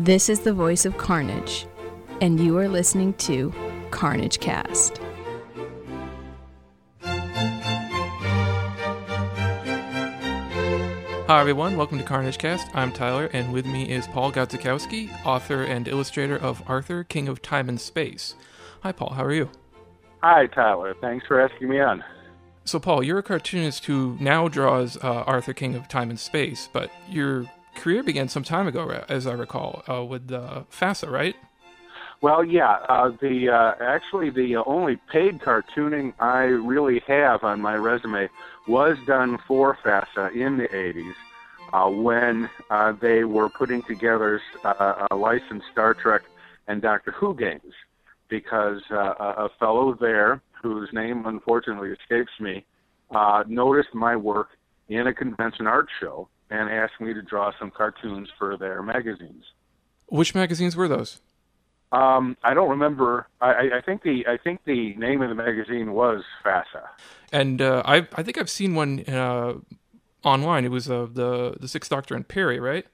This is the voice of Carnage, and you are listening to Carnagecast. Hi, everyone. Welcome to Carnagecast. I'm Tyler, and with me is Paul Gadzikowski, author and illustrator of Arthur, King of Time and Space. Hi, Paul. How are you? Hi, Tyler. Thanks for asking me on. So, Paul, you're a cartoonist who now draws uh, Arthur, King of Time and Space, but your career began some time ago, as I recall, uh, with uh, FASA, right? Well, yeah. Uh, the uh, actually the only paid cartooning I really have on my resume was done for FASA in the '80s uh, when uh, they were putting together uh, a licensed Star Trek and Doctor Who games. Because uh, a fellow there, whose name unfortunately escapes me, uh, noticed my work in a convention art show and asked me to draw some cartoons for their magazines. Which magazines were those? Um, I don't remember. I, I think the I think the name of the magazine was FASA. And uh, I I think I've seen one uh, online. It was uh, the the Sixth Doctor and Peri, right?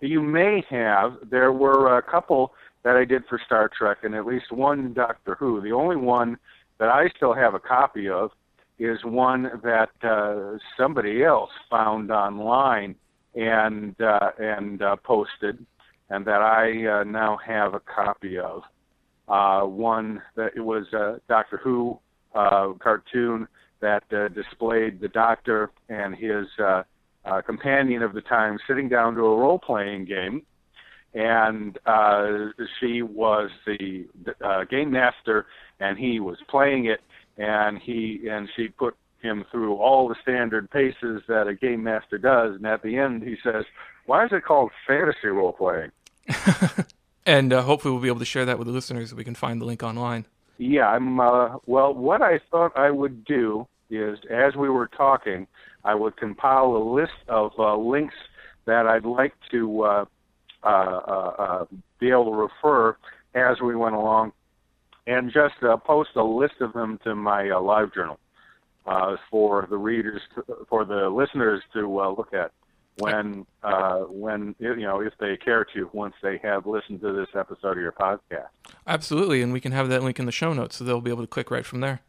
You may have. There were a couple that I did for Star Trek, and at least one Doctor Who. The only one that I still have a copy of is one that uh, somebody else found online and uh, and uh, posted and that I uh, now have a copy of. Uh, one that it was a Doctor Who uh, cartoon that uh, displayed the Doctor and his uh, uh, companion of the time sitting down to a role-playing game, and uh, she was the uh, game master, and he was playing it, and he and she put him through all the standard paces that a game master does, and at the end he says, "Why is it called fantasy role-playing?" and uh, hopefully we'll be able to share that with the listeners so we can find the link online. Yeah, I'm. Uh, well, what I thought I would do is, as we were talking, I would compile a list of uh, links that I'd like to uh, uh, uh, be able to refer as we went along, and just post a list of them to my live journal for the readers, to, for the listeners to look at when uh, when you know if they care to once they have listened to this episode of your podcast. Absolutely, and we can have that link in the show notes, so they'll be able to click right from there.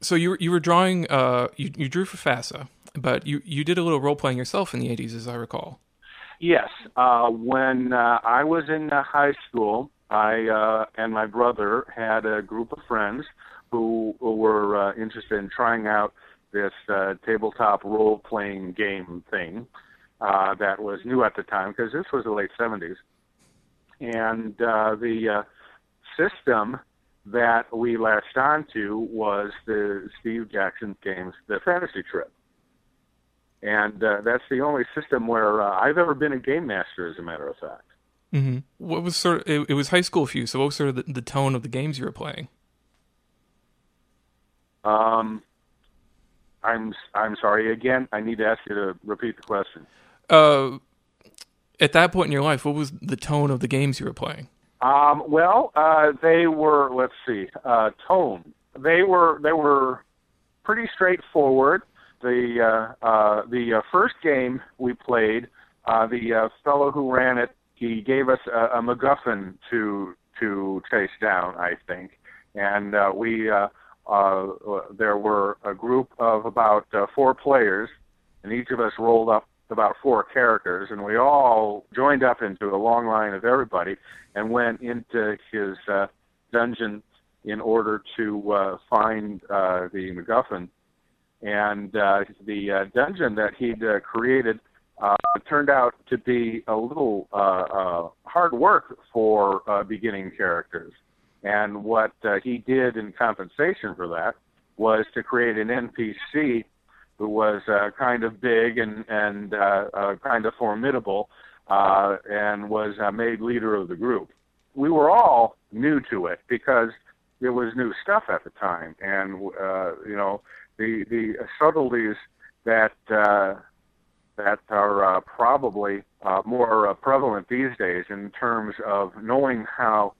So you were, you were drawing uh, you you drew for FASA, but you you did a little role playing yourself in the '80s, as I recall. Yes, uh, when uh, I was in uh, high school, I uh, and my brother had a group of friends who were interested in trying out this uh, tabletop role playing game thing uh, that was new at the time because this was the late 70s. And uh, the uh, system that we latched onto was the Steve Jackson games, the Fantasy Trip. And uh, that's the only system where uh, I've ever been a game master, as a matter of fact. Mm-hmm. What was sort of it, it was high school for you, so what was sort of the, the tone of the games you were playing? Um, I'm I'm sorry again. I need to ask you to repeat the question. Uh, at that point in your life, what was the tone of the games you were playing? Um, well, uh, they were. Let's see. Uh, tone. They were. They were pretty straightforward. The uh, uh, the uh, first game we played, uh, the uh, fellow who ran it, he gave us a, a MacGuffin to to chase down, I think, and uh, we. Uh, uh, there were a group of about uh, four players, and each of us rolled up about four characters, and we all joined up into a long line of everybody and went into his uh, dungeon in order to uh, find uh, the MacGuffin. And uh, the uh, dungeon that he'd uh, created uh, turned out to be a little uh, uh, hard work for uh, beginning characters. And what uh, he did in compensation for that was to create an NPC who was uh, kind of big and and uh, uh, kind of formidable, uh, and was uh, made leader of the group. We were all new to it because it was new stuff at the time, and uh, you know the the subtleties that uh, that are uh, probably uh, more uh, prevalent these days in terms of knowing how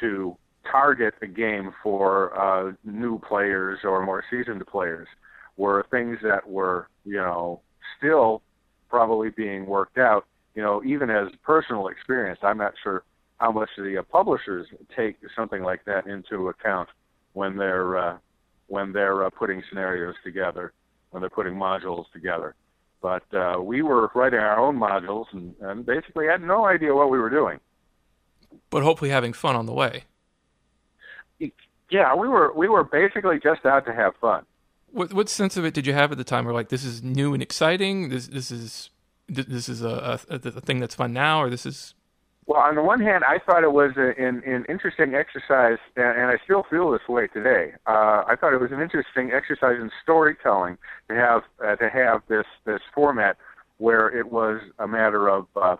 to target a game for uh, new players or more seasoned players were things that were, you know, still probably being worked out you know, even as personal experience, I'm not sure how much the uh, publishers take something like that into account when they're uh, when they're putting scenarios together, when they're putting modules together. But uh, we were writing our own modules and, and basically had no idea what we were doing. But hopefully having fun on the way. Yeah, we were we were basically just out to have fun. What what sense of it did you have at the time? Where like this is new and exciting. This this is this is a, a, a thing that's fun now, or this is well, on the one hand, I thought it was a, an, an interesting exercise, and, and I still feel this way today. Uh, I thought it was an interesting exercise in storytelling to have uh, to have this this format where it was a matter of uh,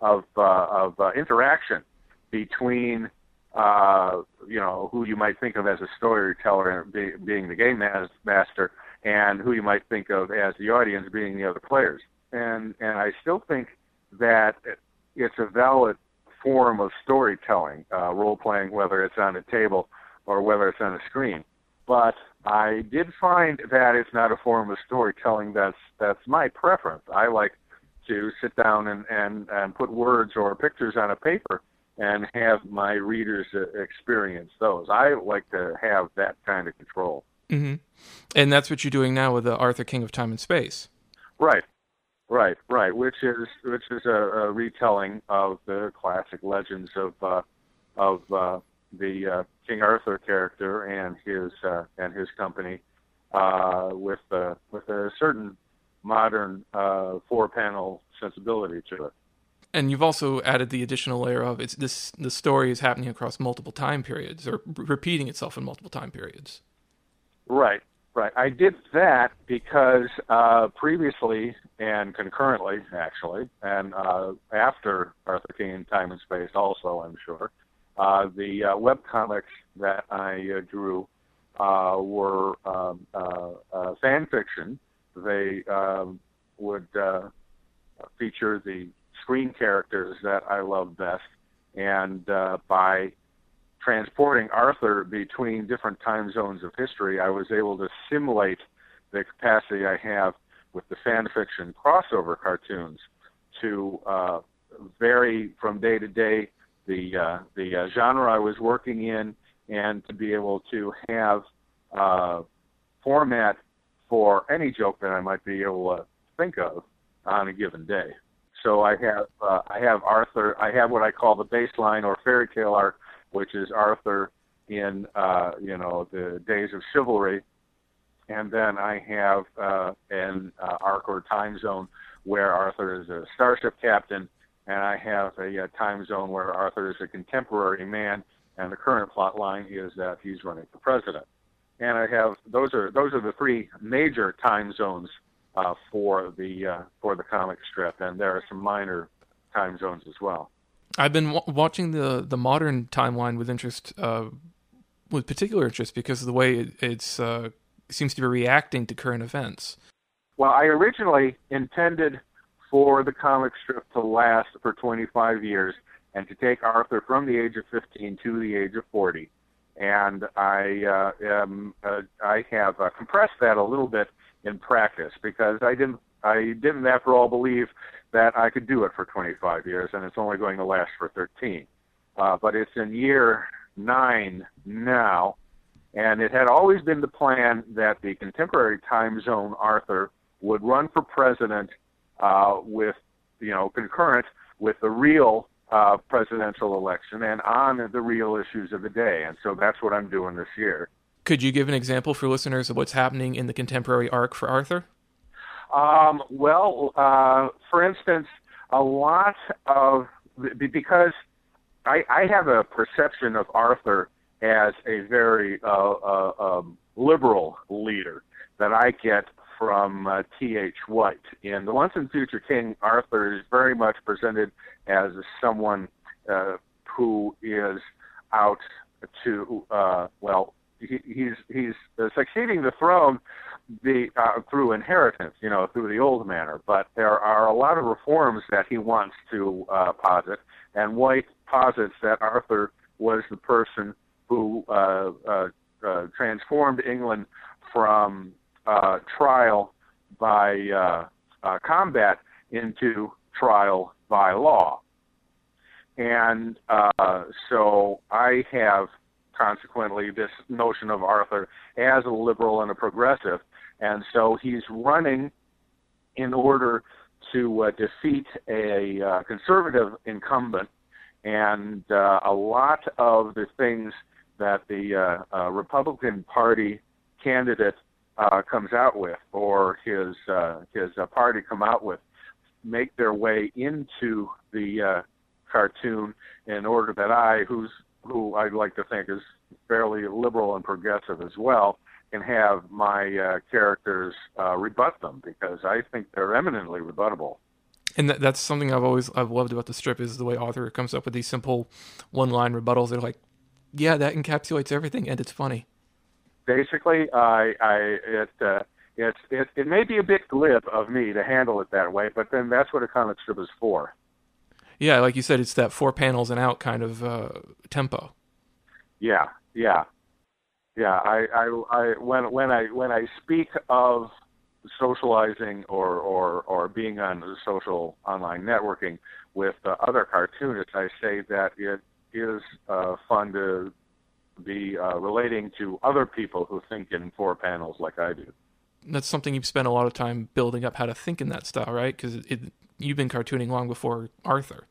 of uh, of uh, interaction between uh, you know who you might think of as a storyteller be, being the game mas- master, and who you might think of as the audience being the other players. And and I still think that it's a valid form of storytelling, uh, role playing, whether it's on a table or whether it's on a screen. But I did find that it's not a form of storytelling that's that's my preference. I like to sit down and and, and put words or pictures on a paper and have my readers uh, experience those. I like to have that kind of control. Mm-hmm. And that's what you're doing now with the Arthur King of Time and Space. Right. Right, right, which is which is a, a retelling of the classic legends of uh, of uh, the uh, King Arthur character and his uh, and his company, uh, with uh, with a certain modern uh, four panel sensibility to it. And you've also added the additional layer of it's this the story is happening across multiple time periods or repeating itself in multiple time periods. Right, Right. I did that because uh, previously and concurrently, actually, and uh, after Arthur King Time and Space, also, I'm sure, uh, the uh, web comics that I uh, drew uh, were um, uh, fan fiction. They um, would feature the screen characters that I love best, and by transporting Arthur between different time zones of history, I was able to simulate the capacity I have with the fan fiction crossover cartoons to uh, vary from day to day the uh, the uh, genre I was working in, and to be able to have uh, format for any joke that I might be able to think of on a given day. So I have uh, I have Arthur. I have what I call the baseline or fairy tale arc which is Arthur in uh, you know the days of chivalry, and then I have uh, an uh, arc or time zone where Arthur is a starship captain, and I have a, a time zone where Arthur is a contemporary man, and the current plot line is that he's running for president. And I have those are those are the three major time zones uh, for the uh, for the comic strip, and there are some minor time zones as well. I've been w- watching the the modern timeline with interest, uh, with particular interest, because of the way it, it's uh, seems to be reacting to current events. Well, I originally intended for the comic strip to last for 25 years and to take Arthur from the age of 15 to the age of 40. And I uh, am, uh, I have uh, compressed that a little bit in practice because I didn't I didn't after all believe that I could do it for 25 years, and it's only going to last for 13. Uh, but it's in year nine now, and it had always been the plan that the contemporary time zone Arthur would run for president uh, with, you know, concurrent with the real uh, presidential election and on the real issues of the day. And so that's what I'm doing this year. Could you give an example for listeners of what's happening in the contemporary arc for Arthur? Um, well, uh, for instance, a lot of because I, I have a perception of Arthur as a very uh, uh, um, liberal leader that I get from uh, T.H. White. In The Once and Future King, Arthur is very much presented as someone uh, who is out to, uh, well, he, he's he's uh, succeeding the throne the uh, through inheritance, you know, through the old manner. But there are a lot of reforms that he wants to uh, posit, and White posits that Arthur was the person who uh, uh, uh, transformed England from uh, trial by uh, uh, combat into trial by law. And uh, so I have consequently this notion of Arthur as a liberal and a progressive. And so he's running in order to uh, defeat a uh, conservative incumbent. And uh, a lot of the things that the uh, uh, Republican Party candidate uh, comes out with, or his uh, his uh, party come out with, make their way into the uh, cartoon in order that I, who's who I'd like to think is fairly liberal and progressive as well, can have my uh, characters uh, rebut them because I think they're eminently rebuttable. And that, that's something I've always I've loved about the strip is the way Arthur comes up with these simple one-line rebuttals. They're like, yeah, that encapsulates everything, and it's funny. Basically, I, I it uh, it's it, it may be a bit glib of me to handle it that way, but then that's what a comic strip is for. Yeah, like you said, it's that four panels and out kind of uh, tempo. Yeah, yeah, yeah. I, I, I, when when I when I speak of socializing or or or being on social online networking with uh, other cartoonists, I say that it is uh, fun to be uh, relating to other people who think in four panels like I do. That's something you've spent a lot of time building up how to think in that style, right? Because it, you've been cartooning long before Arthur.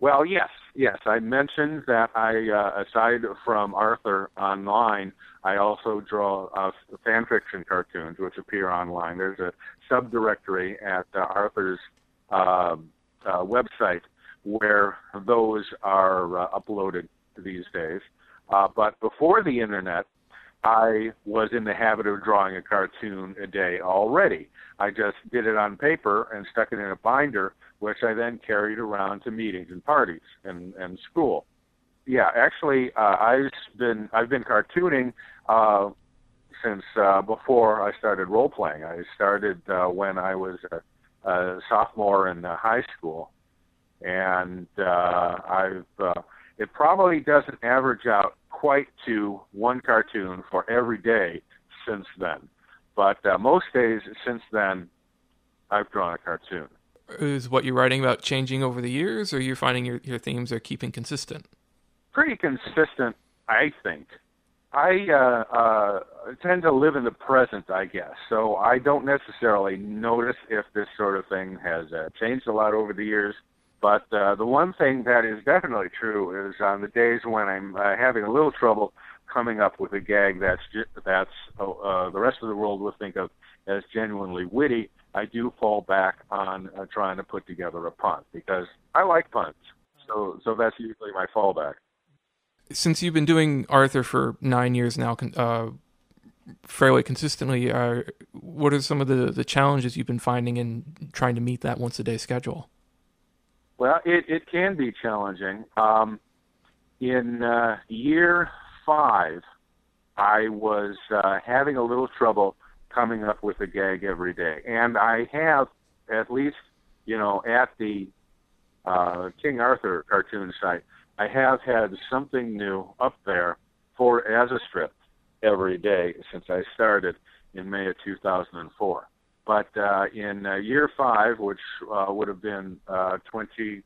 Well, yes, yes. I mentioned that I, uh, aside from Arthur online, I also draw uh, fan fiction cartoons which appear online. There's a subdirectory at uh, Arthur's uh, uh, website where those are uh, uploaded these days. Uh, but before the internet, I was in the habit of drawing a cartoon a day already. I just did it on paper and stuck it in a binder, which I then carried around to meetings and parties and, and school. Yeah, actually, uh, I've been I've been cartooning uh, since uh, before I started role playing. I started uh, when I was a, a sophomore in uh, high school, and uh, I've uh, it probably doesn't average out quite to one cartoon for every day since then. But uh, most days since then, I've drawn a cartoon. Is what you're writing about changing over the years, or you're finding your, your themes are keeping consistent? Pretty consistent, I think. I uh, uh, tend to live in the present, I guess. So I don't necessarily notice if this sort of thing has uh, changed a lot over the years. But uh, the one thing that is definitely true is on the days when I'm uh, having a little trouble coming up with a gag that's that's uh, uh, the rest of the world would think of as genuinely witty, I do fall back on uh, trying to put together a pun because I like puns. So so that's usually my fallback. Since you've been doing Arthur for nine years now, uh, fairly consistently, uh, what are some of the the challenges you've been finding in trying to meet that once a day schedule? Well, it, it can be challenging. Um, in uh, year five, I was uh, having a little trouble coming up with a gag every day, and I have at least, you know, at the uh, King Arthur cartoon site, I have had something new up there for as a strip every day since I started in May of 2004. But uh, in uh, year five, which uh, would have been uh, 20,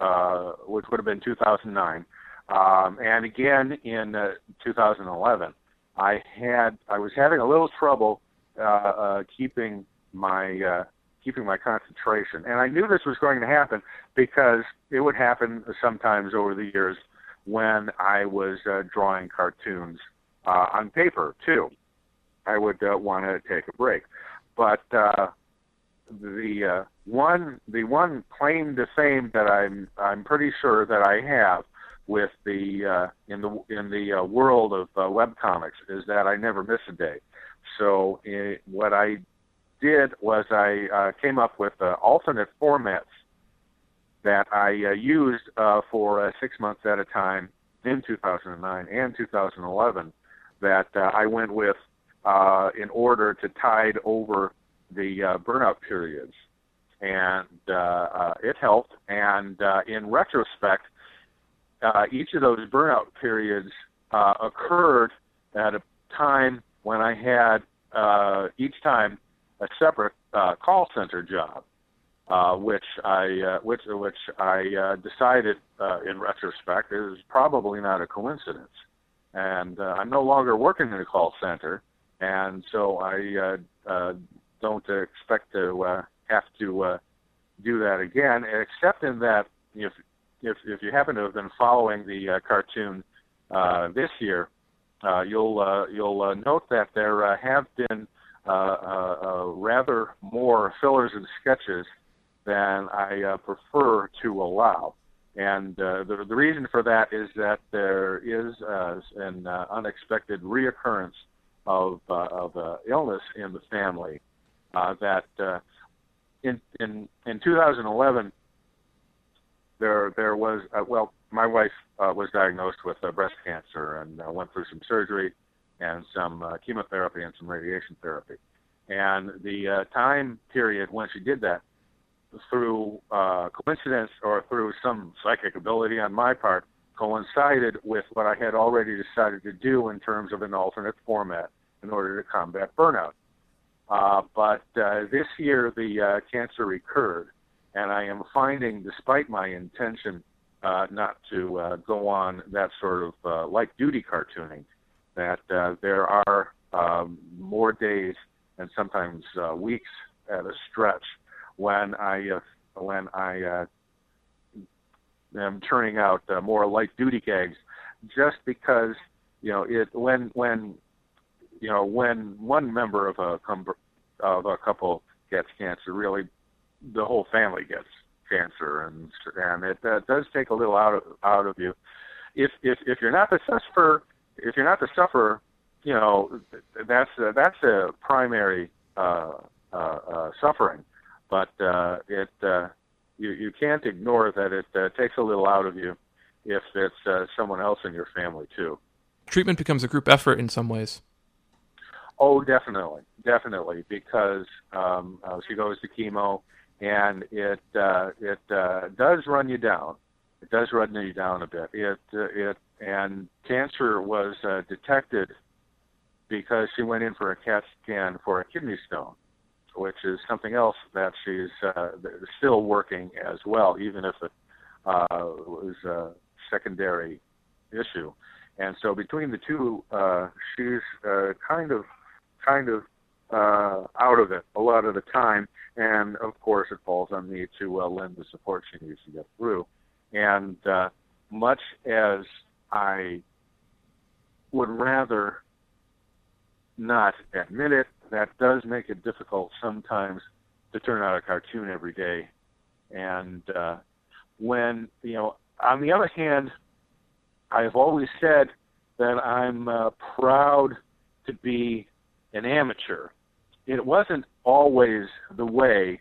uh, which would have been 2009, um, and again in uh, 2011, I had I was having a little trouble uh, uh, keeping my uh, keeping my concentration, and I knew this was going to happen because it would happen sometimes over the years when I was uh, drawing cartoons uh, on paper too. I would uh, want to take a break. But uh, the uh, one the one claim to fame that I'm I'm pretty sure that I have with the uh, in the in the uh, world of uh, web comics is that I never miss a day. So it, what I did was I uh, came up with uh, alternate formats that I uh, used uh, for uh, six months at a time in 2009 and 2011 that uh, I went with uh, in order to tide over the uh, burnout periods. And uh, uh, it helped. And uh, in retrospect, uh, each of those burnout periods uh, occurred at a time when I had uh, each time a separate uh, call center job. uh, which I uh, which which I uh, decided uh, in retrospect is probably not a coincidence. And uh, I'm no longer working in a call center, and so I uh, uh, don't expect to uh, have to uh, do that again, except in that if if if you happen to have been following the uh, cartoon uh, this year, uh, you'll uh, you'll uh, note that there uh, have been uh, uh, uh, rather more fillers and sketches than I uh, prefer to allow. And uh, the, the reason for that is that there is uh, an uh, unexpected reoccurrence of, uh, of uh, illness in the family. Uh, that uh, in, in, in 2011, there, there was, uh, well, my wife uh, was diagnosed with uh, breast cancer and uh, went through some surgery and some uh, chemotherapy and some radiation therapy. And the uh, time period when she did that, through uh, coincidence or through some psychic ability on my part, coincided with what I had already decided to do in terms of an alternate format in order to combat burnout. Uh, but uh, this year, the uh, cancer recurred, and I am finding, despite my intention uh, not to uh, go on that sort of light duty cartooning, that there are um, more days and sometimes weeks at a stretch when I when I am turning out uh, more light duty gags, just because you know it when when you know when one member of a com- of a couple gets cancer, really the whole family gets cancer, and and it uh, does take a little out of out of you. If if if you're not the sufferer, if you're not the sufferer, you know that's uh, that's a primary uh, uh, uh, suffering, but uh, it uh, you you can't ignore that it uh, takes a little out of you if it's uh, someone else in your family too. Treatment becomes a group effort in some ways. Oh, definitely, definitely, because um, uh, she goes to chemo, and it uh, it uh, does run you down. It does run you down a bit. It uh, it and cancer was uh, detected because she went in for a CAT scan for a kidney stone, which is something else that she's uh, still working as well, even if it uh, was a secondary issue. And so between the two, uh, she's uh, kind of kind of uh, out of it a lot of the time. And of course, it falls on me to uh, lend the support she needs to get through. And uh, much as I would rather not admit it, that does make it difficult sometimes to turn out a cartoon every day. And uh, when, you know, on the other hand, I've always said that I'm uh, proud to be an amateur. It wasn't always the way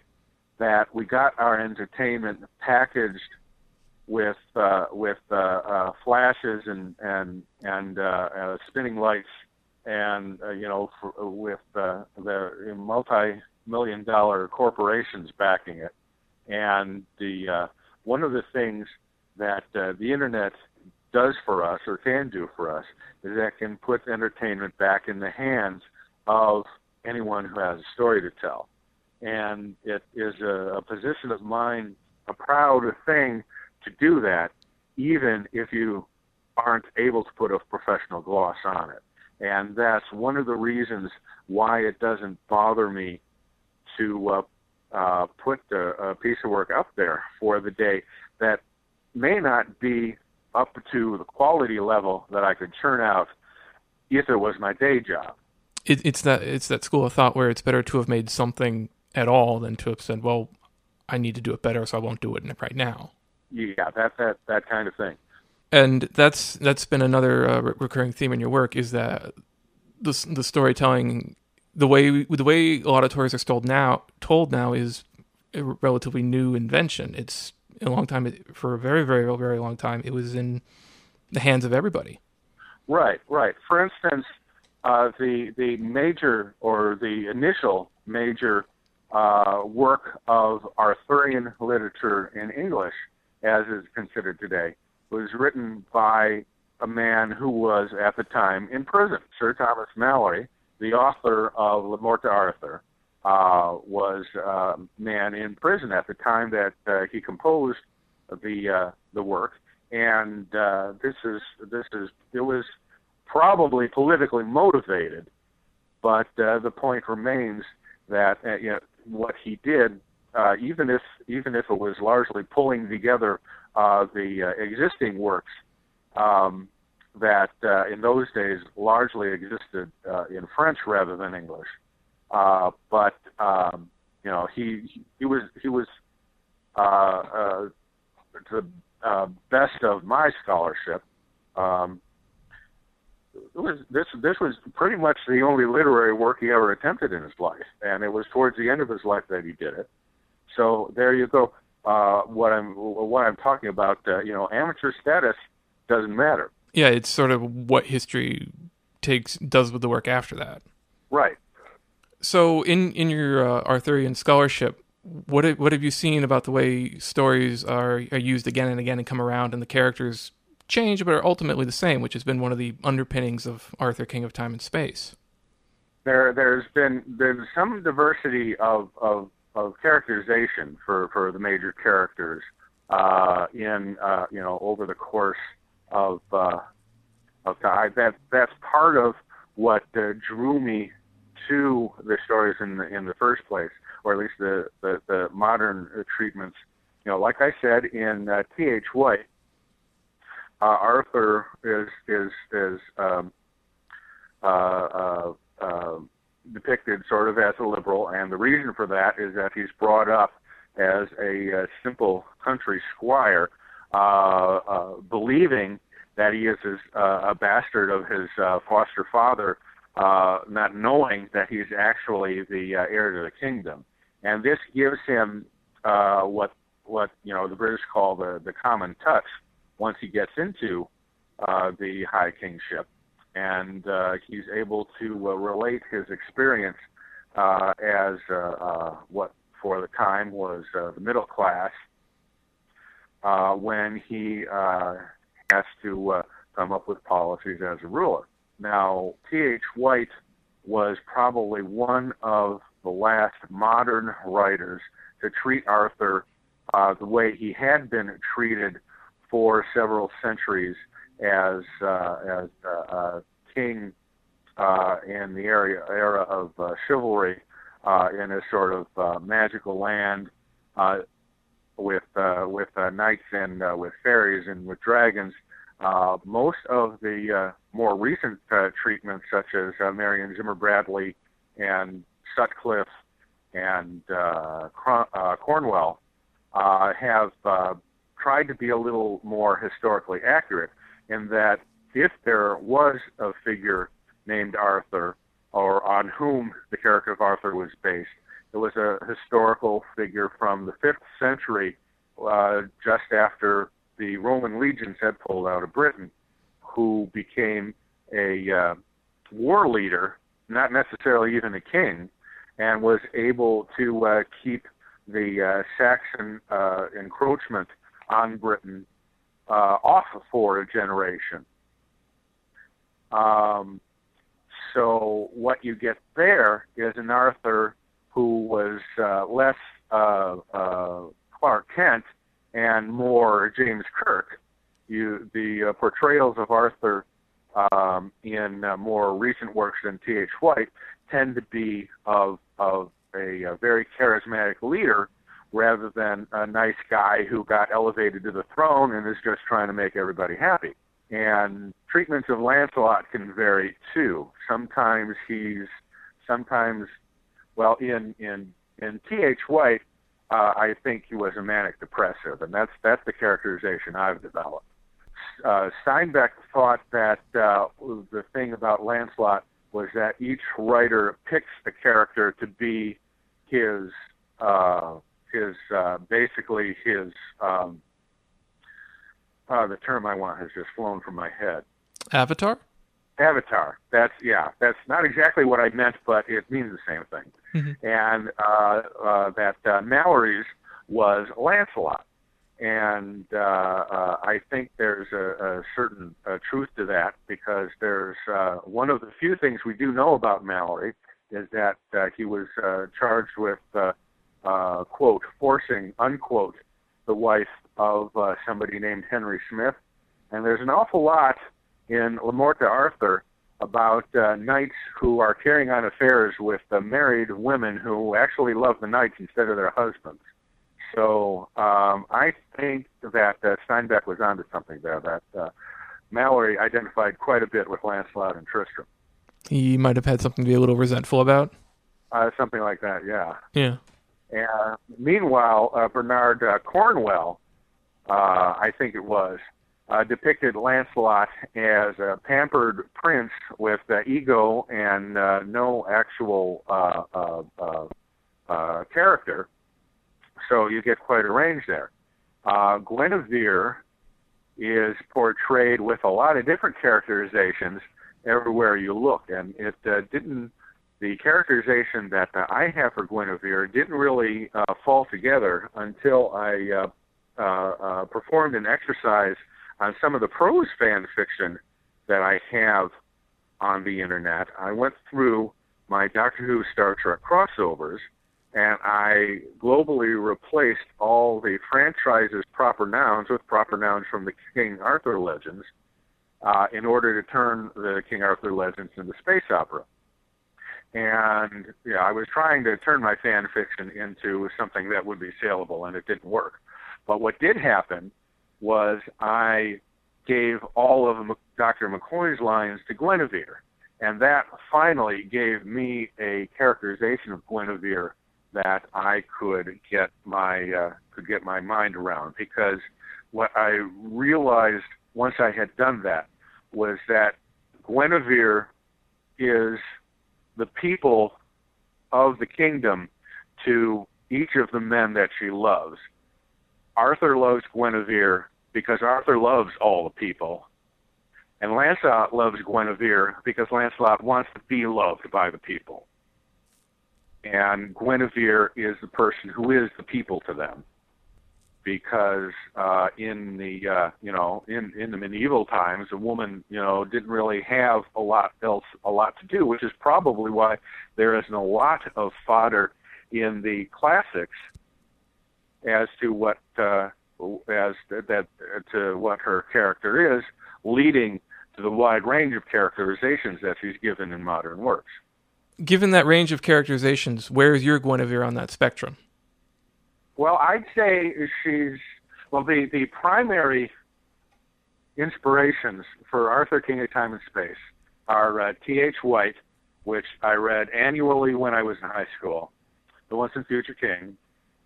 that we got our entertainment packaged with uh, with uh, uh, flashes and and and uh, uh, spinning lights and uh, you know for, with uh, the multi-million dollar corporations backing it and the uh, one of the things that uh, the internet does for us or can do for us is that can put entertainment back in the hands of anyone who has a story to tell. And it is a, a position of mine, a proud thing to do that, even if you aren't able to put a professional gloss on it. And that's one of the reasons why it doesn't bother me to uh, uh, put a, a piece of work up there for the day that may not be up to the quality level that I could churn out if it was my day job it, it's that it's that school of thought where it's better to have made something at all than to have said, "Well, I need to do it better, so I won't do it right now." Yeah, that that that kind of thing. And that's that's been another uh, re- recurring theme in your work is that the the storytelling, the way the way a lot of stories are told now told now is a relatively new invention. It's a long time for a very very very long time. It was in the hands of everybody. Right, right. For instance, uh, the the major or the initial major uh, work of Arthurian literature in English, as is considered today, was written by a man who was at the time in prison, Sir Thomas Malory, the author of Le Morte d'Arthur, uh, was a man in prison at the time that uh, he composed the uh, the work, and uh, this is this is it was probably politically motivated, but uh, the point remains that uh, you know, what he did, even if even if it was largely pulling together uh, the uh, existing works um, that uh, in those days largely existed uh, in French rather than English. Uh, but um, you know, he he was he was uh, uh, to the uh, best of my scholarship. Um, it was this this was pretty much the only literary work he ever attempted in his life, and it was towards the end of his life that he did it. So there you go. Uh, what I'm what I'm talking about, uh, you know, amateur status doesn't matter. Yeah, it's sort of what history takes does with the work after that. Right. So, in in your uh, Arthurian scholarship, what have, what have you seen about the way stories are are used again and again and come around, and the characters change but are ultimately the same, which has been one of the underpinnings of Arthur, King of Time and Space. There, there's been there's some diversity of of, of characterization for, for the major characters uh, in uh, you know over the course of uh, of time. That that's part of what uh, drew me to the stories in the in the first place, or at least the the, the modern treatments. You know, like I said in uh, T. H. White, uh, Arthur is is is um, uh, uh, uh, depicted sort of as a liberal, and the reason for that is that he's brought up as a, uh, simple country squire, uh, uh, believing that he is his, uh, a bastard of his uh, foster father, uh, not knowing that he's actually the uh, heir to the kingdom, and this gives him uh, what what you know the British call the the common touch once he gets into uh, the high kingship, and uh, he's able to uh, relate his experience uh, as uh, uh, what for the time was uh, the middle class uh, when he uh, has to uh, come up with policies as a ruler. Now, T.H. White was probably one of the last modern writers to treat Arthur uh, the way he had been treated for several centuries as uh, as uh, uh, king uh, in the area era of uh, chivalry uh, in a sort of uh, magical land uh, with uh, with uh, knights and uh, with fairies and with dragons. Uh, most of the uh, more recent uh, treatments, such as uh, Marion Zimmer Bradley and Sutcliff and uh, Cron- uh, Cornwell, uh, have uh, tried to be a little more historically accurate in that if there was a figure named Arthur or on whom the character of Arthur was based, it was a historical figure from the 5th century, uh, just after the Roman legions had pulled out of Britain, who became a uh, war leader, not necessarily even a king, and was able to uh, keep the uh, Saxon uh, encroachment on Britain uh, off for a generation. Um, so what you get there is an Arthur who was uh, less uh, uh, Clark Kent and more James Kirk. You, the uh, portrayals of Arthur um, in uh, more recent works than T.H. White tend to be of, of a, a very charismatic leader rather than a nice guy who got elevated to the throne and is just trying to make everybody happy. And treatments of Lancelot can vary too. Sometimes he's, sometimes, well, in in in T.H. White, uh, I think he was a manic depressive, and that's that's the characterization I've developed. Uh, Steinbeck thought that uh, the thing about Lancelot was that each writer picks a character to be his uh, his uh, basically his um, uh, the term I want has just flown from my head. Avatar. Avatar. That's yeah. That's not exactly what I meant, but it means the same thing. Mm-hmm. And uh, uh, that uh, Malory's was Lancelot, and uh, uh, I think there's a, a certain uh, truth to that because there's uh, one of the few things we do know about Malory is that uh, he was uh, charged with uh, uh, quote forcing unquote the wife of uh, somebody named Henry Smith, and there's an awful lot in Le Morte Arthur about uh, knights who are carrying on affairs with uh, married women who actually love the knights instead of their husbands. So um, I think that uh, Steinbeck was onto something there. That uh, Malory identified quite a bit with Lancelot and Tristram. He might have had something to be a little resentful about. Uh, something like that, yeah. Yeah. And meanwhile, uh, Bernard uh, Cornwell, uh, I think it was, uh, depicted Lancelot as a pampered prince with uh, ego and no actual character. So you get quite a range there. Guinevere is portrayed with a lot of different characterizations everywhere you look, and it didn't. The characterization that I have for Guinevere didn't really uh, fall together until I uh, uh, uh, performed an exercise on some of the prose fan fiction that I have on the internet. I went through my Doctor Who Star Trek crossovers and I globally replaced all the franchise's proper nouns with proper nouns from the King Arthur legends uh, in order to turn the King Arthur legends into space opera. And yeah, I was trying to turn my fan fiction into something that would be saleable, and it didn't work. But what did happen was I gave all of Dr. McCoy's lines to Guinevere, and that finally gave me a characterization of Guinevere that I could get my uh, could get my mind around because what I realized once I had done that was that Guinevere is the people of the kingdom to each of the men that she loves. Arthur loves Guinevere because Arthur loves all the people. And Lancelot loves Guinevere because Lancelot wants to be loved by the people. And Guinevere is the person who is the people to them because uh, in the uh, you know in in the medieval times, a woman you know didn't really have a lot else a lot to do, which is probably why there isn't a lot of fodder in the classics as to what uh, as that to what her character is, leading to the wide range of characterizations that she's given in modern works. Given that range of characterizations, where is your Guinevere on that spectrum? Well, I'd say she's well. The the primary inspirations for Arthur King of Time and Space are uh, T. H. White, which I read annually when I was in high school, The Once and Future King,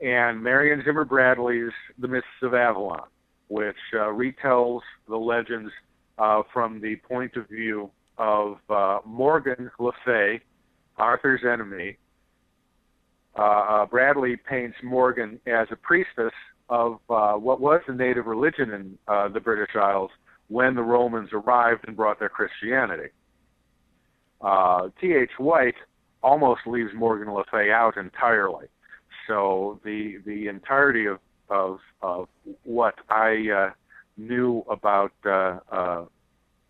and Marion Zimmer Bradley's The Mists of Avalon, which uh, retells the legends uh, from the point of view of uh, Morgan Le Fay, Arthur's enemy, uh, uh, Bradley paints Morgan as a priestess of uh, what was the native religion in uh, the British Isles when the Romans arrived and brought their Christianity. Uh, T.H. White almost leaves Morgan Le Fay out entirely. So the the entirety of of, of what I uh, knew about uh, uh,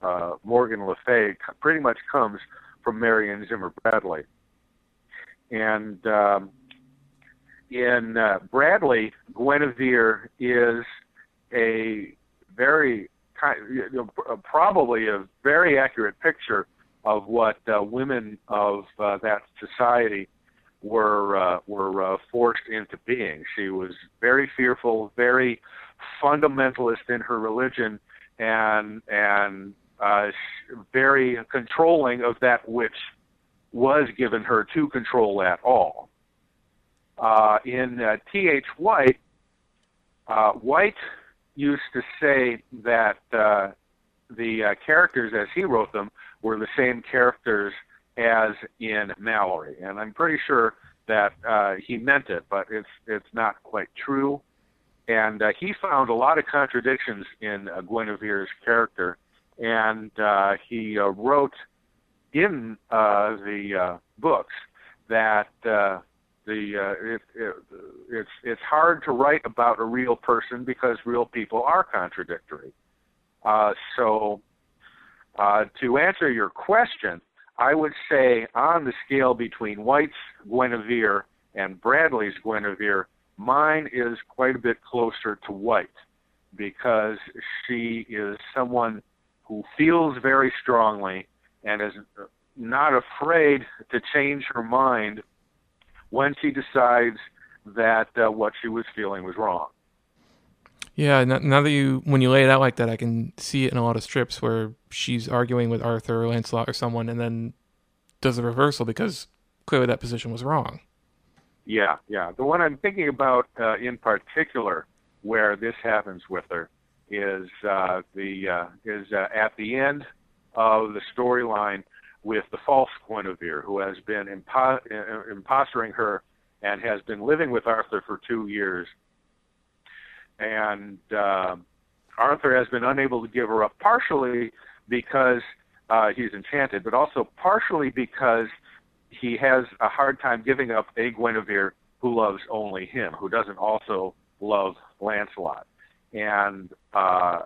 uh, Morgan Le Fay pretty much comes from Marion Zimmer Bradley and um, in uh, Bradley, Guinevere is a very you know, probably a very accurate picture of what uh, women of uh, that society were uh, were uh, forced into being. She was very fearful, very fundamentalist in her religion, and and uh, very controlling of that which was given her to control at all. Uh, in uh, T.H. White, uh, White used to say that uh, the uh, characters as he wrote them were the same characters as in Malory, and I'm pretty sure that uh, he meant it, but it's it's not quite true. And uh, he found a lot of contradictions in uh, Guinevere's character, and uh, he uh, wrote in uh, the uh, books that uh, the uh, it, it, it's it's hard to write about a real person because real people are contradictory. Uh, so, uh, to answer your question, I would say on the scale between White's Guinevere and Bradley's Guinevere, mine is quite a bit closer to White because she is someone who feels very strongly and is not afraid to change her mind when she decides that uh, what she was feeling was wrong. Yeah, now that you when you lay it out like that, I can see it in a lot of strips where she's arguing with Arthur or Lancelot or someone, and then does a reversal because clearly that position was wrong. Yeah, yeah. The one I'm thinking about uh, in particular, where this happens with her, is uh, the uh, is uh, at the end of the storyline with the false Guinevere, who has been impo- impostoring her and has been living with Arthur for two years and uh, Arthur has been unable to give her up, partially because uh, he's enchanted, but also partially because he has a hard time giving up a Guinevere who loves only him, who doesn't also love Lancelot. And uh,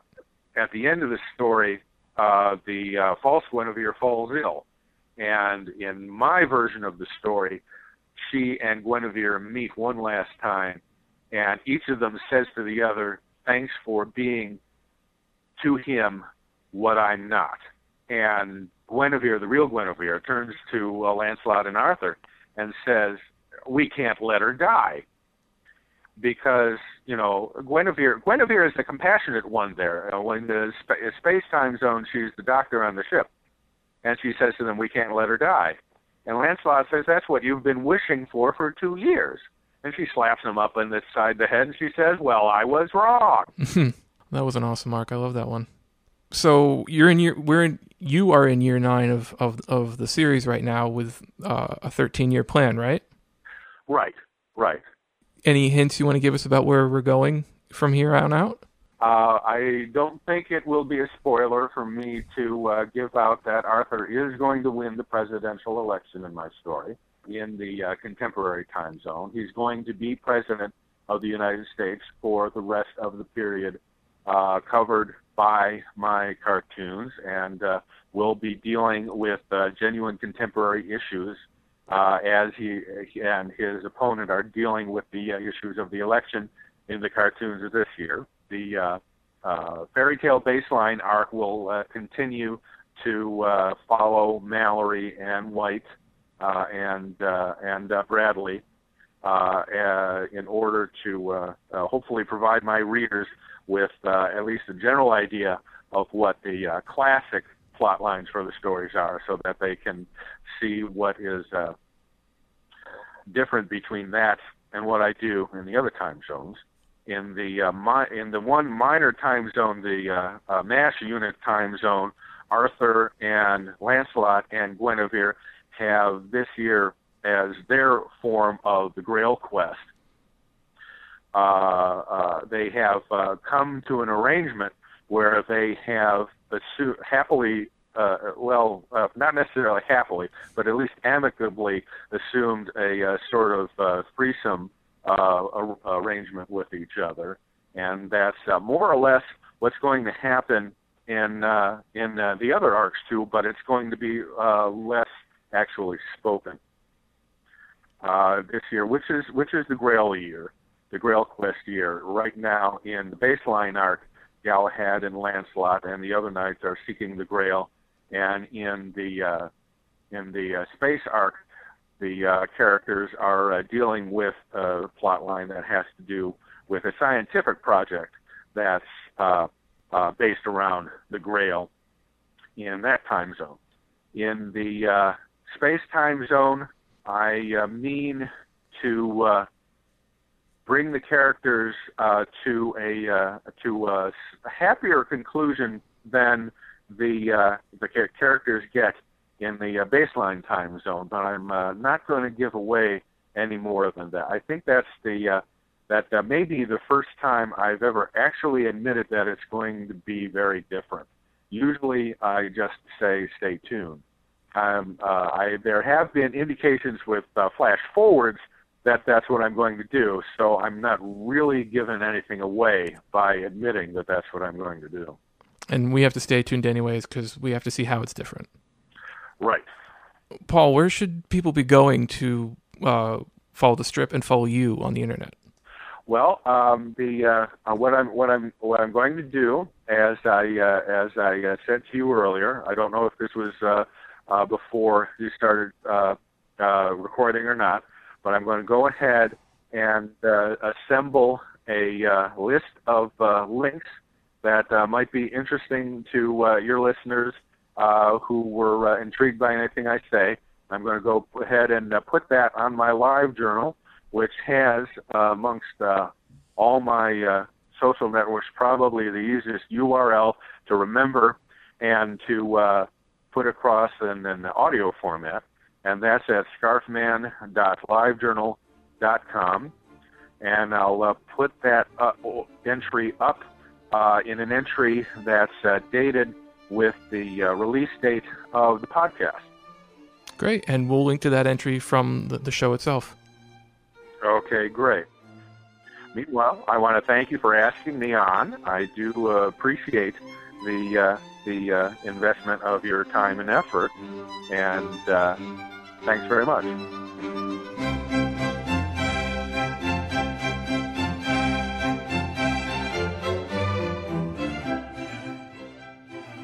at the end of the story, uh, the uh, false Guinevere falls ill. And in my version of the story, she and Guinevere meet one last time and each of them says to the other, "Thanks for being to him what I'm not." And Guinevere, the real Guinevere, turns to uh, Lancelot and Arthur and says, "We can't let her die." Because you know Guinevere, Guinevere is the compassionate one there. Uh, when the sp- space time zone, she's the doctor on the ship, and she says to them, "We can't let her die." And Lancelot says, "That's what you've been wishing for for two years." And she slaps him up on the side of the head and she says, Well, I was wrong. that was an awesome arc. I love that one. So you're in year we're in you are in year nine of of, of the series right now with uh, a 13 year plan, right? Right, right. Any hints you want to give us about where we're going from here on out? Uh, I don't think it will be a spoiler for me to uh, give out that Arthur is going to win the presidential election in my story in the uh, contemporary time zone. He's going to be president of the United States for the rest of the period uh, covered by my cartoons, and uh, will be dealing with uh, genuine contemporary issues uh, as he and his opponent are dealing with the uh, issues of the election in the cartoons of this year. The uh, uh, fairy tale baseline arc will uh, continue to follow Malory and White and and Bradley in order to hopefully provide my readers with at least a general idea of what the classic plot lines for the stories are, so that they can see what is uh, different between that and what I do in the other time zones. In the uh, in the one minor time zone, the uh, uh, MASH unit time zone, Arthur and Lancelot and Guinevere have this year as their form of the Grail quest. Uh, uh, they have uh, come to an arrangement where they have assu- happily, uh, well, uh, not necessarily happily, but at least amicably assumed a uh, sort of uh, threesome uh, arrangement with each other, and that's uh, more or less what's going to happen in uh, in uh, the other arcs too. But it's going to be uh, less actually spoken uh, this year, which is which is the Grail year, the Grail Quest year. Right now, in the baseline arc, Galahad and Lancelot and the other knights are seeking the Grail, and in the uh, in the uh, space arc, the uh, characters are uh, dealing with a plot line that has to do with a scientific project that's uh, uh, based around the Grail in that time zone. In the uh, space time zone, I uh, mean to uh, bring the characters uh, to a uh, to a happier conclusion than the uh, the characters get in the uh, baseline time zone. But I'm uh, not going to give away any more than that. I think that's the uh, that uh, may be the first time I've ever actually admitted that it's going to be very different. Usually, I just say stay tuned. Um, uh, I, there have been indications with uh, flash forwards that that's what I'm going to do. So I'm not really giving anything away by admitting that that's what I'm going to do. And we have to stay tuned anyways because we have to see how it's different. Right. Paul, where should people be going to uh, follow the strip and follow you on the internet? Well, um, the uh, uh, what I'm what I'm what I'm going to do, as I uh, as I uh, said to you earlier, I don't know if this was uh, uh, before you started uh, uh, recording or not, but I'm going to go ahead and uh, assemble a uh, list of uh, links that uh, might be interesting to uh, your listeners uh, who were uh, intrigued by anything I say. I'm going to go ahead and uh, put that on my live journal, which has, uh, amongst uh, all my uh, social networks, probably the easiest URL to remember and to uh, put across in an audio format, and that's at scarfman.livejournal.com. And I'll uh, put that uh, entry up uh, in an entry that's uh, dated with the uh, release date of the podcast. Great, and we'll link to that entry from the, the show itself. Okay, great. Meanwhile, I want to thank you for asking me on. I do uh, appreciate the uh, the uh, investment of your time and effort, and uh, thanks very much.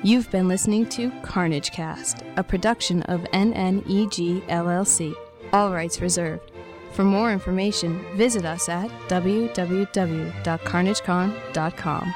You've been listening to Carnagecast, a production of NNEG LLC. All rights reserved. For more information, visit us at www.carnagecon.com.